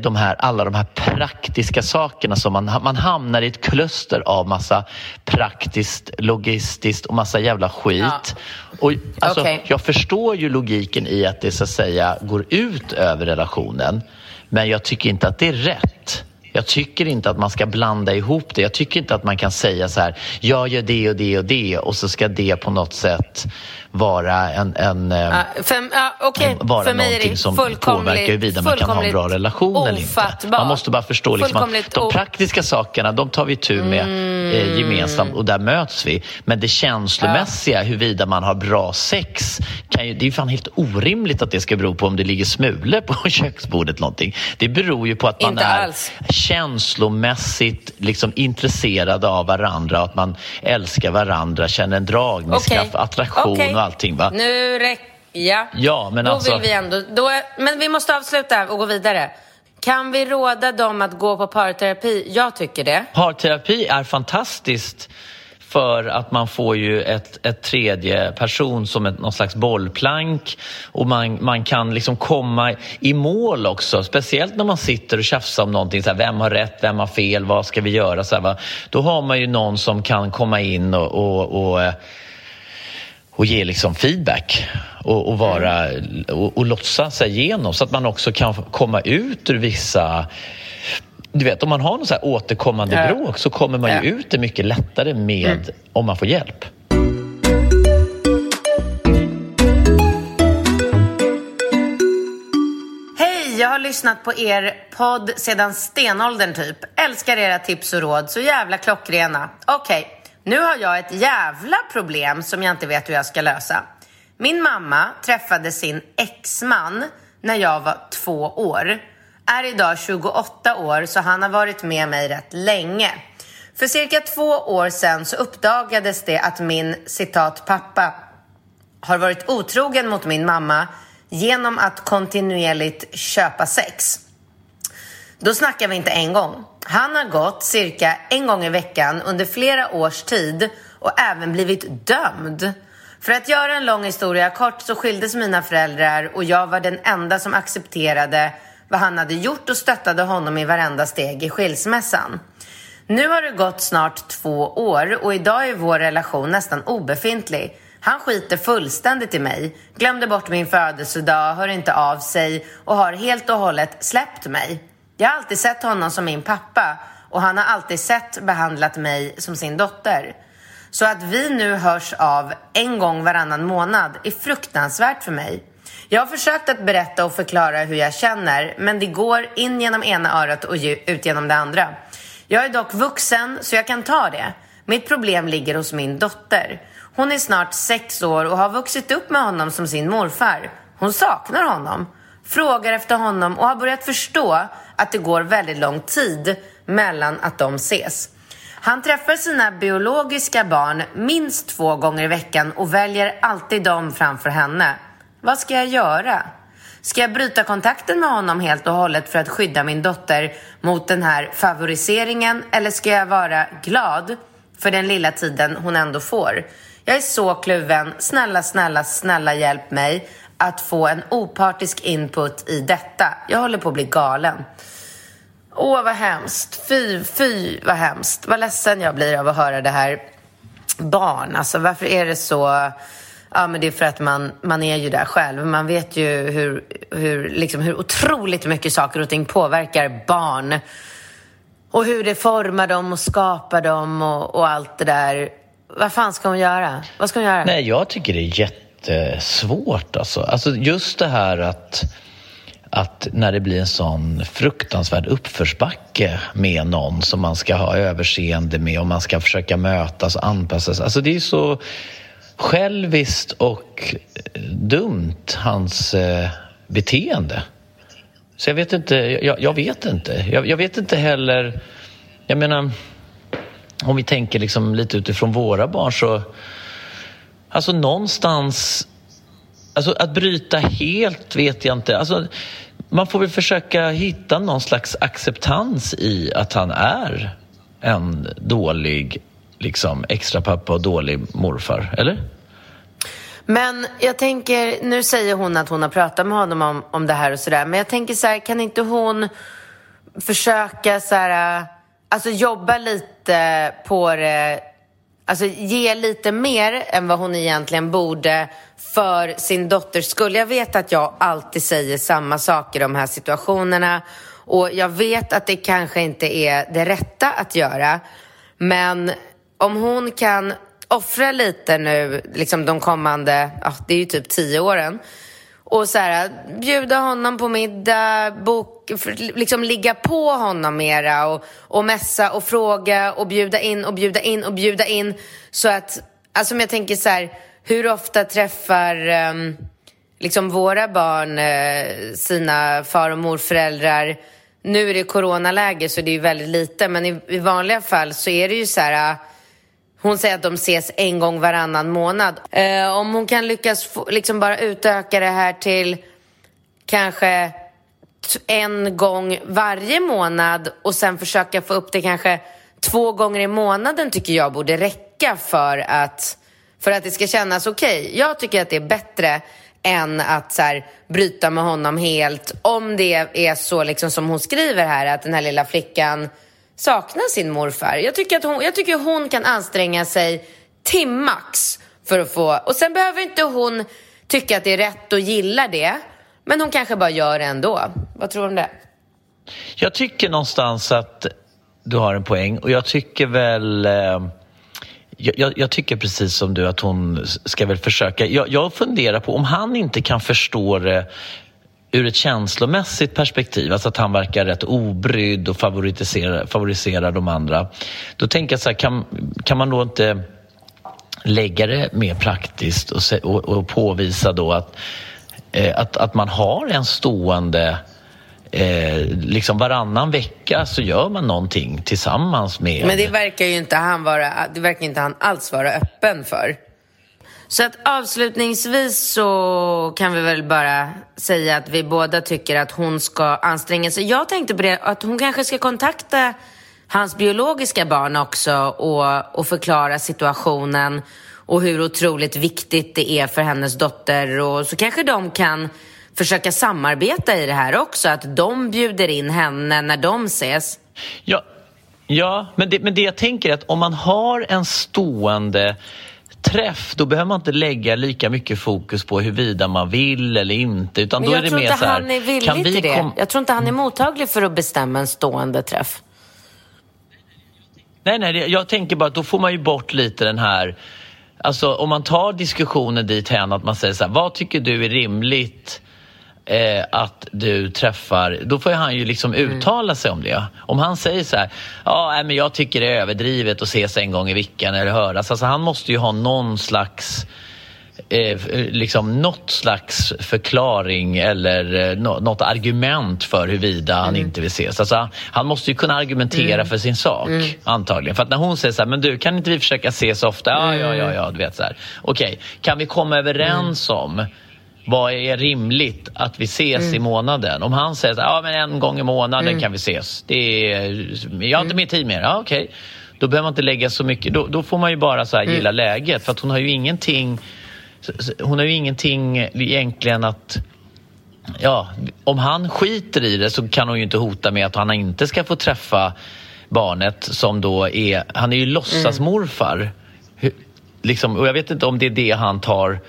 Speaker 1: de här, alla de här praktiska sakerna som man, man hamnar i ett kluster av massa praktiskt, logistiskt och massa jävla skit. Och, alltså,
Speaker 2: Okej.
Speaker 1: Jag förstår ju logiken i att det så att säga går ut över relationen men jag tycker inte att det är rätt. Jag tycker inte att man ska blanda ihop det. Jag tycker inte att man kan säga så här, jag gör det och det och det och så ska det på något sätt vara en... en eh,
Speaker 2: Ja, för, ja, okej.
Speaker 1: vara
Speaker 2: för mig är det
Speaker 1: som påverkar huruvida man kan ha en bra relation eller inte. Man måste bara förstå liksom att de praktiska sakerna, de tar vi tur med eh, gemensamt och där möts vi. Men det känslomässiga, huruvida man har bra sex, kan ju, det är ju fan helt orimligt att det ska bero på om det ligger smulor på [LAUGHS] köksbordet någonting. Det beror ju på att man
Speaker 2: Inte
Speaker 1: är
Speaker 2: alls.
Speaker 1: känslomässigt liksom intresserade av varandra och att man älskar varandra, känner en dragningskraft,
Speaker 2: Okej.
Speaker 1: attraktion
Speaker 2: Okej.
Speaker 1: Allting. Va?
Speaker 2: Nu räcker... Ja.
Speaker 1: Ja, men
Speaker 2: då
Speaker 1: alltså-
Speaker 2: vill vi ändå... Då, men vi måste avsluta och gå vidare. Kan vi råda dem att gå på parterapi? Jag tycker det.
Speaker 1: Parterapi är fantastiskt för att man får ju ett, ett tredje person som ett, någon slags bollplank och man, man kan liksom komma i mål också. Speciellt när man sitter och tjafsar om någonting. Så här, vem har rätt? Vem har fel? Vad ska vi göra? Så här? Då har man ju någon som kan komma in och, och, och eh, och ge liksom feedback och, och, vara, och, och lotsa sig igenom så att man också kan komma ut ur vissa du vet, om man har någon så återkommande
Speaker 2: Ja.
Speaker 1: bråk så kommer man ju
Speaker 2: Ja.
Speaker 1: ut det mycket lättare med om man får hjälp.
Speaker 2: Hej, jag har lyssnat på er podd sedan stenåldern typ. Älskar era tips och råd, så jävla klockrena. Okej, nu har jag ett jävla problem som jag inte vet hur jag ska lösa. Min mamma träffade sin exman när jag var två år. Är idag 28 år så han har varit med mig rätt länge. För cirka två år sedan så uppdagades det att min citat pappa har varit otrogen mot min mamma genom att kontinuerligt köpa sex. Då snackar vi inte en gång. Han har gått cirka en gång i veckan under flera års tid och även blivit dömd. För att göra en lång historia kort så skildes mina föräldrar och jag var den enda som accepterade vad han hade gjort och stöttade honom i varenda steg i skilsmässan. Nu har det gått snart två år och idag är vår relation nästan obefintlig. Han skiter fullständigt i mig, glömde bort min födelsedag, hör inte av sig och har helt och hållet släppt mig. Jag har alltid sett honom som min pappa och han har alltid sett behandlat mig som sin dotter. Så att vi nu hörs av en gång varannan månad är fruktansvärt för mig. Jag har försökt att berätta och förklara hur jag känner men det går in genom ena örat och ut genom det andra. Jag är dock vuxen så jag kan ta det. Mitt problem ligger hos min dotter. Hon är snart sex år och har vuxit upp med honom som sin morfar. Hon saknar honom, frågar efter honom och har börjat förstå att det går väldigt lång tid mellan att de ses. Han träffar sina biologiska barn minst två gånger i veckan och väljer alltid dem framför henne. Vad ska jag göra? Ska jag bryta kontakten med honom helt och hållet för att skydda min dotter mot den här favoriseringen eller ska jag vara glad för den lilla tiden hon ändå får? Jag är så kluven. Snälla, snälla, snälla hjälp mig att få en opartisk input i detta. Jag håller på att bli galen. Åh, vad hemskt. Fy, fy, vad hemskt. Vad ledsen jag blir av att höra det här. Barn, alltså varför är det så... Ja, men det är för att man, man är ju där själv. Man vet ju hur, hur, liksom, hur otroligt mycket saker och ting påverkar barn. Och hur det formar dem och skapar dem och, och allt det där. Vad fan ska hon göra? Vad ska hon göra?
Speaker 1: Nej, jag tycker det är jättesvårt. Alltså, alltså just det här att, att när det blir en sån fruktansvärd uppförsbacke med någon som man ska ha överseende med och man ska försöka mötas och anpassas. Alltså det är så själviskt och dumt, hans eh, beteende. Så jag vet inte. Jag, jag vet inte. Jag, jag vet inte heller... Jag menar, om vi tänker liksom lite utifrån våra barn så... Alltså någonstans Alltså att bryta helt vet jag inte. Alltså, man får väl försöka hitta någon slags acceptans i att han är en dålig liksom, extra pappa och dålig morfar, eller?
Speaker 2: Men jag tänker, nu säger hon att hon har pratat med honom om, om det här och sådär, men jag tänker så här, kan inte hon försöka så här, alltså jobba lite på det, alltså ge lite mer än vad hon egentligen borde för sin dotters skull. Jag vet att jag alltid säger samma saker i de här situationerna och jag vet att det kanske inte är det rätta att göra, men om hon kan offra lite nu, liksom de kommande, ja, det är ju typ tio åren, och så här, bjuda honom på middag, bok, liksom ligga på honom mera och, och mässa och fråga och bjuda in och bjuda in och bjuda in. Så att, alltså om jag tänker så här, hur ofta träffar um, liksom våra barn uh, sina far och morföräldrar? Nu är det coronaläge så det är ju väldigt lite, men i, i vanliga fall så är det ju så här uh, hon säger att de ses en gång varannan månad. Eh, om hon kan lyckas få, liksom bara utöka det här till kanske en gång varje månad och sen försöka få upp det kanske två gånger i månaden tycker jag borde räcka för att, för att det ska kännas okej. Okay. Jag tycker att det är bättre än att så här, bryta med honom helt. Om det är så liksom som hon skriver här, att den här lilla flickan sakna sin morfar. Jag tycker att hon, jag tycker hon kan anstränga sig till max för att få... Och sen behöver inte hon tycka att det är rätt och gilla det. Men hon kanske bara gör det ändå. Vad tror du om det?
Speaker 1: Jag tycker någonstans att du har en poäng och jag tycker väl... Eh, jag, jag, tycker precis som du att hon ska väl försöka. Jag, jag funderar på om han inte kan förstå det ur ett känslomässigt perspektiv, alltså att han verkar rätt obrydd och favoriserar, favoriserar de andra. Då tänker jag så här, kan, kan man då inte lägga det mer praktiskt och, se, och, och påvisa då att, eh, att, att man har en stående Eh, liksom varannan vecka så gör man någonting tillsammans med...
Speaker 2: Men det verkar ju inte han vara, det verkar inte han alls vara öppen för. Så att avslutningsvis så kan vi väl bara säga att vi båda tycker att hon ska anstränga sig. Jag tänkte på det, att hon kanske ska kontakta hans biologiska barn också och, och förklara situationen och hur otroligt viktigt det är för hennes dotter och så kanske de kan försöka samarbeta i det här också, att de bjuder in henne när de ses.
Speaker 1: Ja, ja men, det, men det jag tänker är att om man har en stående träff, då behöver man inte lägga lika mycket fokus på huruvida man vill eller inte. Utan
Speaker 2: Men
Speaker 1: då
Speaker 2: jag
Speaker 1: är det
Speaker 2: tror
Speaker 1: mer
Speaker 2: inte
Speaker 1: så här,
Speaker 2: han är villig
Speaker 1: kan vi
Speaker 2: till det.
Speaker 1: kom-
Speaker 2: Jag tror inte han är mottaglig för att bestämma en stående träff.
Speaker 1: Nej, nej, jag tänker bara att då får man ju bort lite den här... Alltså om man tar diskussionen dit hän att man säger så här, vad tycker du är rimligt eh, att du träffar, då får han ju liksom
Speaker 2: Mm.
Speaker 1: uttala sig om det. Om han säger så här, ja men jag tycker det är överdrivet att ses en gång i veckan eller höras. Alltså han måste ju ha någon slags eh, liksom något slags förklaring eller eh, nå- något argument för huruvida han inte vill ses. Alltså, han måste ju kunna argumentera för sin sak, antagligen. För att när hon säger så här, men du kan inte vi försöka ses ofta? Ja, ja, ja, ja, du vet så här. Okej, kan vi komma överens om vad är rimligt att vi ses i månaden? Om han säger ja men en gång i månaden kan vi ses. Det är, jag har inte mer tid med det. Ja, okej. Då behöver man inte lägga så mycket. Då, då får man ju bara så här gilla läget. För att hon har ju ingenting hon har ju ingenting egentligen att... Ja, om han skiter i det så kan hon ju inte hota med att han inte ska få träffa barnet som då är... Han är ju låtsasmorfar. Hur- Liksom, och jag vet inte om det är det han tar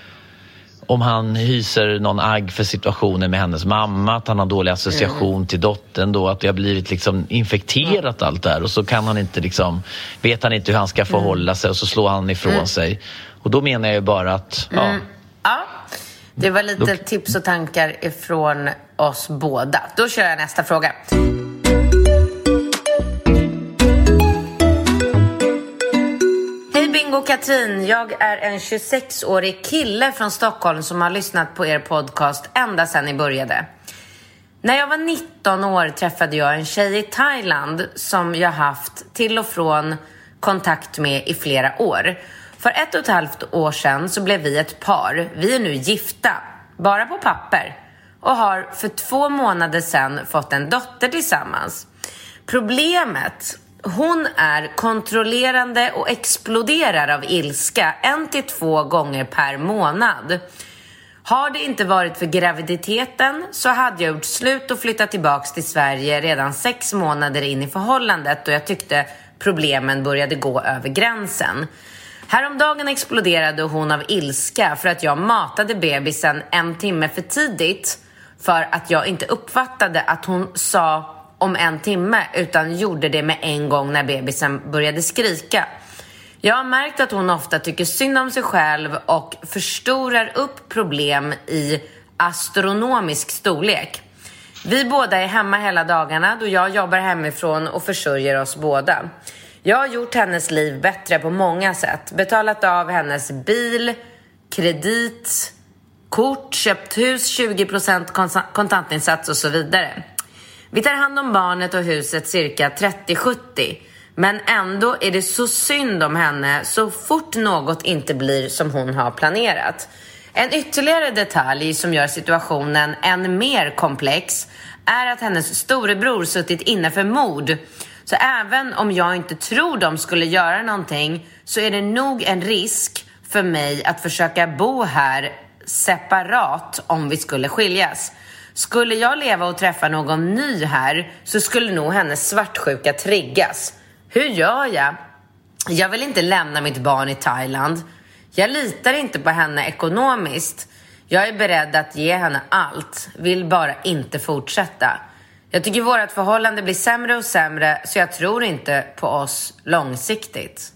Speaker 1: om han hyser någon agg för situationen med hennes mamma, att han har dålig association till dottern då, att det har blivit liksom infekterat allt där och så kan han inte liksom, vet han inte hur han ska förhålla sig och så slår han ifrån sig. Och då menar jag ju bara att, ja,
Speaker 2: Ja, det var lite tips och tankar ifrån oss båda. Då kör jag nästa fråga. Och Katrin, jag är en 26-årig kille från Stockholm som har lyssnat på er podcast ända sedan ni började. När jag var 19 år träffade jag en tjej i Thailand som jag haft till och från kontakt med i flera år. För ett och ett halvt år sedan så blev vi ett par. Vi är nu gifta. bara på papper och har för två månader sedan fått en dotter tillsammans. Problemet hon är kontrollerande och exploderar av ilska en till två gånger per månad. Har det inte varit för graviditeten så hade jag gjort slut och flyttat tillbaks till Sverige redan sex månader in i förhållandet och jag tyckte problemen började gå över gränsen. Häromdagen exploderade hon av ilska för att jag matade bebisen en timme för tidigt för att jag inte uppfattade att hon sa om en timme utan gjorde det med en gång när bebisen började skrika. Jag har märkt att hon ofta tycker synd om sig själv och förstorar upp problem i astronomisk storlek. Vi båda är hemma hela dagarna då jag jobbar hemifrån och försörjer oss båda. Jag har gjort hennes liv bättre på många sätt. Betalat av hennes bil, kredit, kort, köpt hus, 20% kontantinsats och så vidare. Vi tar hand om barnet och huset cirka 30-70. Men ändå är det så synd om henne så fort något inte blir som hon har planerat. En ytterligare detalj som gör situationen än mer komplex är att hennes storebror suttit inne för mord. Så även om jag inte tror de skulle göra någonting så är det nog en risk för mig att försöka bo här separat om vi skulle skiljas. Skulle jag leva och träffa någon ny här så skulle nog hennes svartsjuka triggas. Hur gör jag? Jag vill inte lämna mitt barn i Thailand. Jag litar inte på henne ekonomiskt. Jag är beredd att ge henne allt, vill bara inte fortsätta. Jag tycker vårt förhållande blir sämre och sämre så jag tror inte på oss långsiktigt.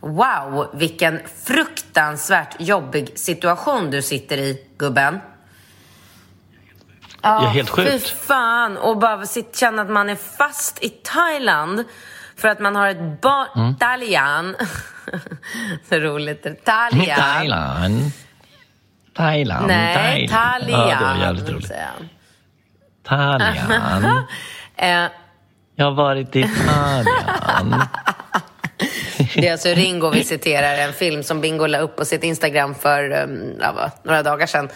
Speaker 2: Wow, vilken fruktansvärt jobbig situation du sitter i, gubben.
Speaker 1: Ja, helt sjukt. Fy
Speaker 2: fan. Och bara känna att man är fast i Thailand för att man har ett barn... Mm. Talian. [LAUGHS] Så roligt. Talian.
Speaker 1: Thailand. Thailand.
Speaker 2: Nej, Talian. Ja,
Speaker 1: det var jävligt roligt. Talian. [LAUGHS]
Speaker 2: Eh.
Speaker 1: Jag har varit i Talian.
Speaker 2: Det är alltså Ringo vi citerar, en film som Bingo la upp på sitt Instagram för um, ja, några dagar sedan.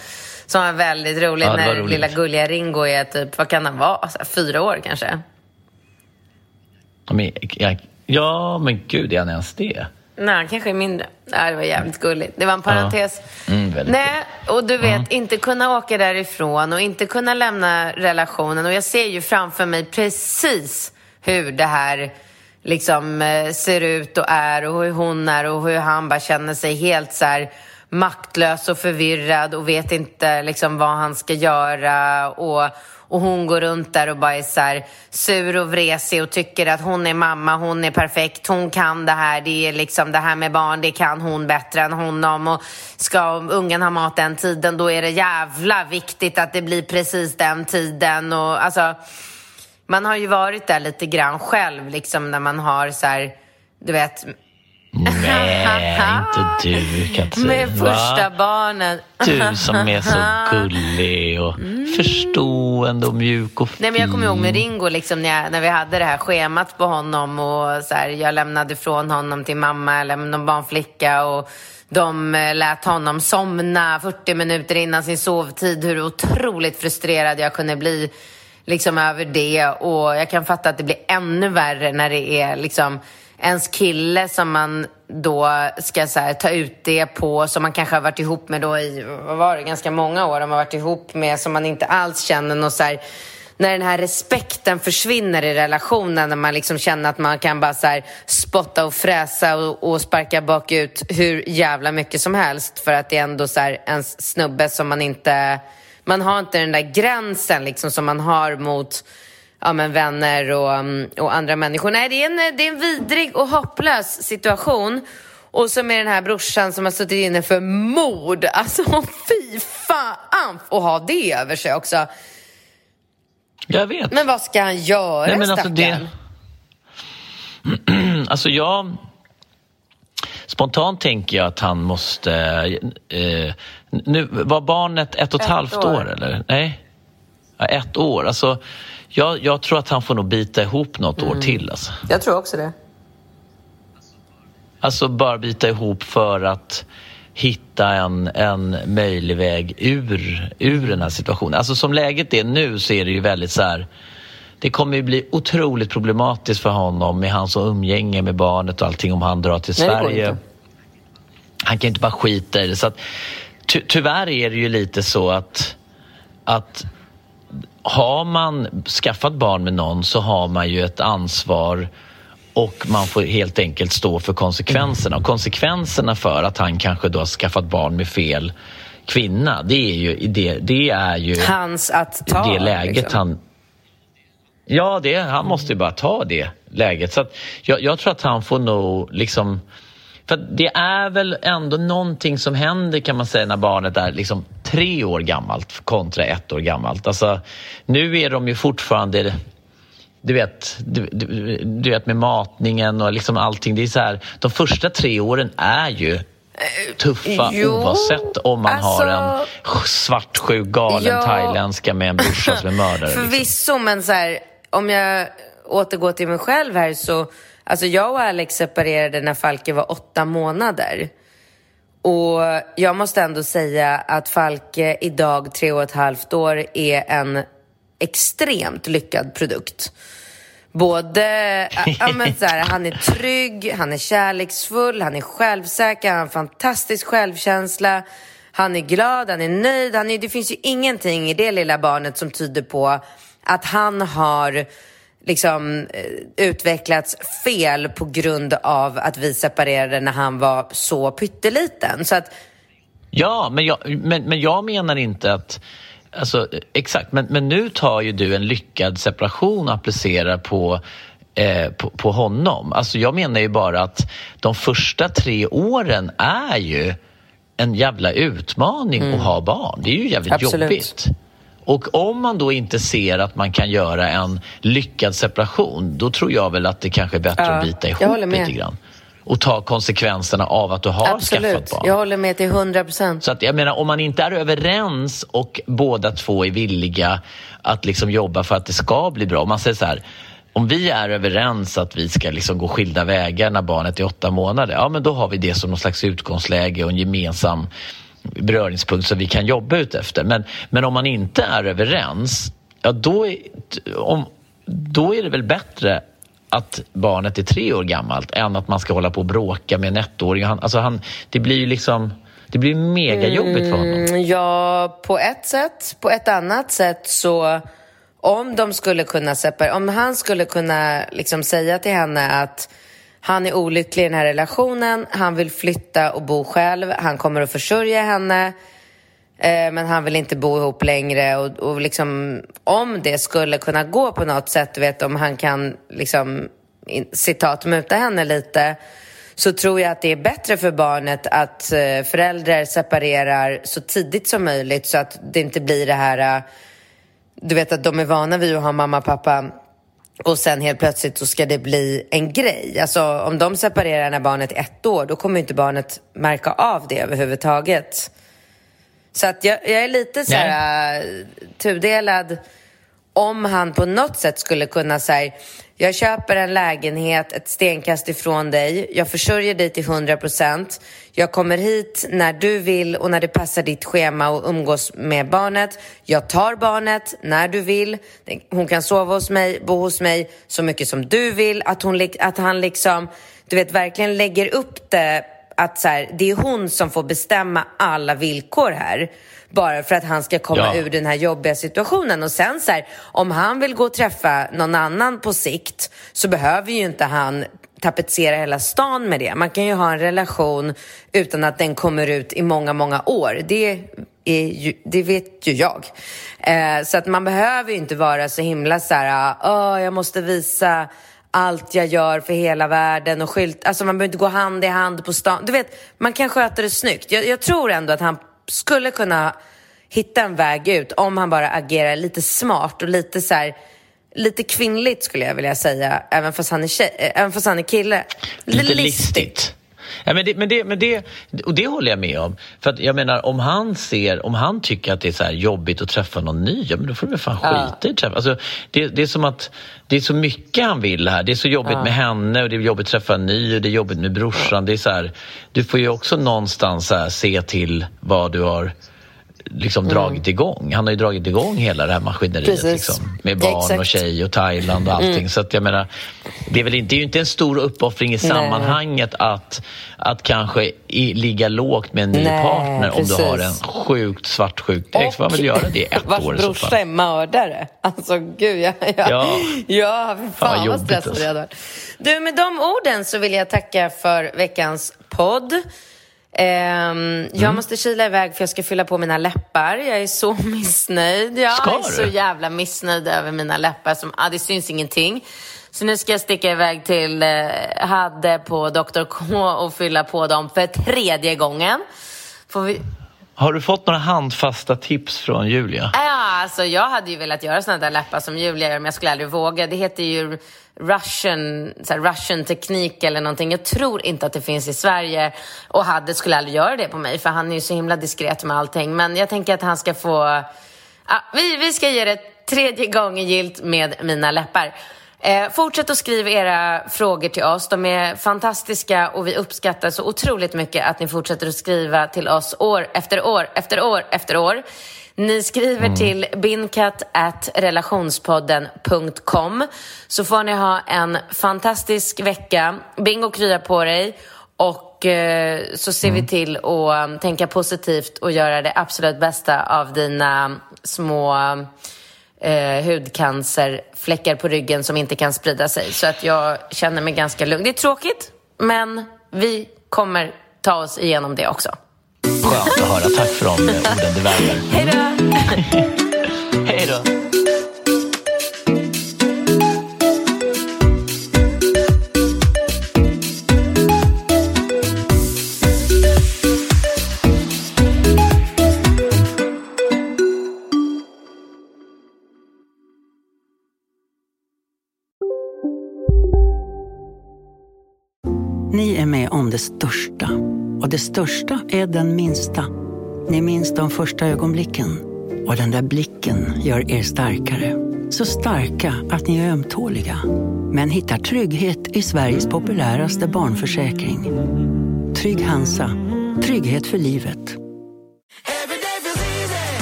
Speaker 2: Som var väldigt roligt ja, när roligt. lilla gulliga Ringo är typ, vad kan han vara, fyra år kanske?
Speaker 1: Men, ja, men gud, är han ens det?
Speaker 2: Nej, han kanske är mindre. Nej, det var jävligt gulligt. Det var en parentes. Ja. Mm, Nej, och du vet, mm. inte kunna åka därifrån och inte kunna lämna relationen. Och jag ser ju framför mig precis hur det här liksom eh, ser ut och är och hur hon är och hur han bara känner sig helt så här maktlös och förvirrad och vet inte liksom vad han ska göra. Och, och hon går runt där och bara är så här sur och vresig och tycker att hon är mamma, hon är perfekt, hon kan det här. Det är liksom det här med barn, det kan hon bättre än honom. Och ska ungen ha mat den tiden, då är det jävla viktigt att det blir precis den tiden. Och alltså, man har ju varit där lite grann själv, liksom när man har så här, du vet,
Speaker 1: Nej, inte du Katrin. [LAUGHS]
Speaker 2: Med första Va? barnet.
Speaker 1: Du som är så gullig och [LAUGHS] mm. förstående och mjuk och fin.
Speaker 2: Nej, men jag kommer ihåg med Ringo, liksom, när, jag, när vi hade det här schemat på honom och så här, jag lämnade ifrån honom till mamma eller någon barnflicka och de eh, lät honom somna 40 minuter innan sin sovtid. Hur otroligt frustrerad jag kunde bli liksom, över det. Och jag kan fatta att det blir ännu värre när det är liksom ens kille som man då ska så här, ta ut det på, som man kanske har varit ihop med då i, vad var det, ganska många år, har man varit ihop med som man inte alls känner något så här, när den här respekten försvinner i relationen, när man liksom känner att man kan bara så här spotta och fräsa och, och sparka bakut hur jävla mycket som helst för att det är ändå så här ens snubbe som man inte, man har inte den där gränsen liksom som man har mot ja, men vänner och, mm, och andra människor. Nej, det är, en, det är en vidrig och hopplös situation. Och så med den här brorsan som har suttit inne för mord. Alltså [LAUGHS] fy fan att ha det över sig också.
Speaker 1: Jag vet.
Speaker 2: Men vad ska han göra, Nej, men alltså det... [CLEARS THROAT]
Speaker 1: Alltså jag... Spontant tänker jag att han måste... Eh, nu, var barnet ett och ett, ett halvt år. år eller? Nej? Ja, ett år. Alltså, jag, jag tror att han får nog bita ihop något mm. år till. Alltså.
Speaker 2: Jag tror också det.
Speaker 1: Alltså bara bita ihop för att hitta en, en möjlig väg ur, ur den här situationen. Alltså som läget är nu så är det ju väldigt så här det kommer ju bli otroligt problematiskt för honom med hans umgänge med barnet och allting om han drar till
Speaker 2: Nej,
Speaker 1: Sverige. Han kan ju inte bara skita i det. Så att, ty tyvärr är det ju lite så att, att har man skaffat barn med någon så har man ju ett ansvar och man får helt enkelt stå för konsekvenserna. Och konsekvenserna för att han kanske då har skaffat barn med fel kvinna, det är ju, det, det är ju
Speaker 2: Hans att ta.
Speaker 1: det läget
Speaker 2: liksom.
Speaker 1: han... Ja, det, han måste ju bara ta det läget. Så att jag, jag tror att han får nog liksom... För det är väl ändå någonting som händer kan man säga när barnet är liksom tre år gammalt kontra ett år gammalt. Alltså, nu är de ju fortfarande du vet, du, du, du vet med matningen och liksom allting. Det är så här, de första tre åren är ju tuffa
Speaker 2: jo,
Speaker 1: oavsett om man har en
Speaker 2: alltså-
Speaker 1: svartsjuk galen
Speaker 2: Ja.
Speaker 1: thailändska med en brorsa som är mördare. [LAUGHS] Liksom.
Speaker 2: Förvisso, men så här, om jag återgår till mig själv här så... Alltså jag och Alex separerade när Falke var åtta månader. Och jag måste ändå säga att Falke idag, tre och ett halvt år, är en extremt lyckad produkt. Både, ja, men så här, han är trygg, han är kärleksfull, han är självsäker, han har en fantastisk självkänsla. Han är glad, han är nöjd. Han är, det finns ju ingenting i det lilla barnet som tyder på att han har liksom eh, utvecklats fel på grund av att vi separerade när han var så pytteliten. Så att
Speaker 1: Ja, men jag, men, men jag menar inte att... Alltså, exakt, men, men nu tar ju du en lyckad separation och applicerar på, eh, på, på honom. Alltså, jag menar ju bara att de första tre åren är ju en jävla utmaning att ha barn. Det är ju jävligt
Speaker 2: Mm. Absolut.
Speaker 1: jobbigt. Och om man då inte ser att man kan göra en lyckad separation, då tror jag väl att det kanske är bättre
Speaker 2: Ja,
Speaker 1: att bita ihop lite grann. Och ta konsekvenserna av att du har skaffat
Speaker 2: absolut,
Speaker 1: barn.
Speaker 2: jag håller med till hundra procent.
Speaker 1: Så att jag menar, om man inte är överens och båda två är villiga att liksom jobba för att det ska bli bra. Om man säger så här, om vi är överens att vi ska liksom gå skilda vägar när barnet är åtta månader, ja men då har vi det som någon slags utgångsläge och en gemensam beröringspunkt som vi kan jobba ut efter. Men, men om man inte är överens, ja då är, om, då är det väl bättre att barnet är tre år gammalt än att man ska hålla på och bråka med en ettåring. Han, alltså han, det blir ju liksom... Det blir megajobbigt för honom.
Speaker 2: Mm, Ja, på ett sätt. På ett annat sätt så om de skulle kunna separera, om han skulle kunna liksom säga till henne att han är olycklig i den här relationen, han vill flytta och bo själv, han kommer att försörja henne, eh, men han vill inte bo ihop längre. Och, och liksom om det skulle kunna gå på något sätt, du vet om han kan liksom in, citat muta henne lite så tror jag att det är bättre för barnet att eh, föräldrar separerar så tidigt som möjligt så att det inte blir det här eh, du vet att de är vana vid att ha mamma och pappa och sen helt plötsligt så ska det bli en grej. Alltså om de separerar när barnet är ett år, då kommer inte barnet märka av det överhuvudtaget. Så att jag, jag är lite så här äh, tudelad om han på något sätt skulle kunna säga jag köper en lägenhet ett stenkast ifrån dig, jag försörjer dig till 100%, jag kommer hit när du vill och när det passar ditt schema och umgås med barnet, jag tar barnet när du vill, hon kan sova hos mig, bo hos mig så mycket som du vill, att, hon, att han liksom, du vet verkligen lägger upp det att så här, det är hon som får bestämma alla villkor här. Bara för att han ska komma
Speaker 1: Ja.
Speaker 2: ur den här jobbiga situationen. Och sen så här, om han vill gå och träffa någon annan på sikt så behöver ju inte han tapetsera hela stan med det. Man kan ju ha en relation utan att den kommer ut i många, många år. Det, är ju, det vet ju jag. Eh, så att man behöver ju inte vara så himla så här, "Åh, jag måste visa allt jag gör för hela världen och skylt. Alltså man behöver inte gå hand i hand på stan. Du vet, man kan sköta det snyggt. Jag, jag tror ändå att han skulle kunna hitta en väg ut om han bara agerar lite smart och lite så här, lite kvinnligt skulle jag vilja säga, även fast han är, tjej, eh, även fast han är kille.
Speaker 1: Lite listigt. Ja, men, det, men, det, men det, och det håller jag med om. För att jag menar om han ser, om han tycker att det är så jobbigt att träffa någon ny, ja, men då får du fan skita ja. i träffa. Alltså, det, det är som att det är så mycket han vill här. Det är så jobbigt ja. med henne och det är jobbigt att träffa en ny och det är jobbigt med brorsan. Det är så här, du får ju också någonstans här, se till vad du har liksom mm. dragit igång. Han har ju dragit igång hela det här maskineriet liksom, med barn Exakt. och tjej och Thailand och allting. Mm. Så att jag menar, det är, väl inte, det är ju inte en stor uppoffring i sammanhanget att, att kanske i, ligga lågt med en ny Nej, partner precis. om du har en sjukt svartsjuk ex. Man väl göra det i ett
Speaker 2: vars
Speaker 1: år
Speaker 2: så fall. är mördare. Alltså gud, jag, jag, ja. ja, fan ja, vad stressad jag Du, med de orden så vill jag tacka för veckans podd. Um, mm. Jag måste kila iväg för jag ska fylla på mina läppar. Jag är så [LAUGHS] missnöjd. Jag ska är så jävla missnöjd över mina läppar. Som, ah, det syns ingenting. Så nu ska jag sticka iväg till eh, Hadde på Dr. K och fylla på dem för tredje gången. Får vi...
Speaker 1: Har du fått några handfasta tips från Julia?
Speaker 2: Ja, alltså jag hade ju velat göra såna där läppar som Julia gör, men jag skulle aldrig våga. Det heter ju Russian, så här, Russian teknik eller någonting. Jag tror inte att det finns i Sverige och hade skulle aldrig göra det på mig för han är ju så himla diskret med allting. Men jag tänker att han ska få... Ja, vi, vi ska ge det tredje gången gilt med mina läppar. Eh, fortsätt att skriva era frågor till oss. De är fantastiska och vi uppskattar så otroligt mycket att ni fortsätter att skriva till oss år efter år efter år efter år. Ni skriver mm. till binkat.relationspodden.com så får ni ha en fantastisk vecka. Bingo krya på dig och eh, så ser mm. vi till att um, tänka positivt och göra det absolut bästa av dina små eh, hudcancerfläckar på ryggen som inte kan sprida sig. Så att jag känner mig ganska lugn. Det är tråkigt, men vi kommer ta oss igenom det också.
Speaker 1: Skönt att höra. Tack för de orden. Det värmer.
Speaker 2: Hej då! [LAUGHS]
Speaker 1: Hej då!
Speaker 7: Det största. Och det största är den minsta. Ni minns de första ögonblicken. Och den där blicken gör er starkare. Så starka att ni är ömtåliga. Men hittar trygghet i Sveriges populäraste barnförsäkring. Trygg Hansa. Trygghet för livet.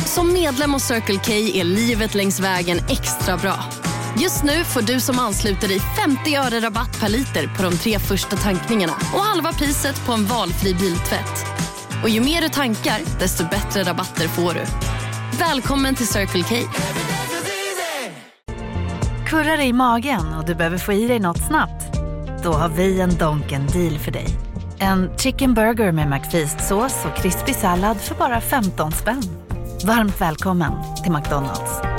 Speaker 8: Som medlem hos Circle K är livet längs vägen extra bra. Just nu får du som ansluter dig 50 öre rabatt per liter på de tre första tankningarna och halva priset på en valfri biltvätt. Och ju mer du tankar, desto bättre rabatter får du. Välkommen till Circle K.
Speaker 9: Kurrar i magen och du behöver få i dig något snabbt? Då har vi en Donken deal för dig. En chicken burger med McFeast-sås och krispig sallad för bara 15 spänn. Varmt välkommen till McDonalds.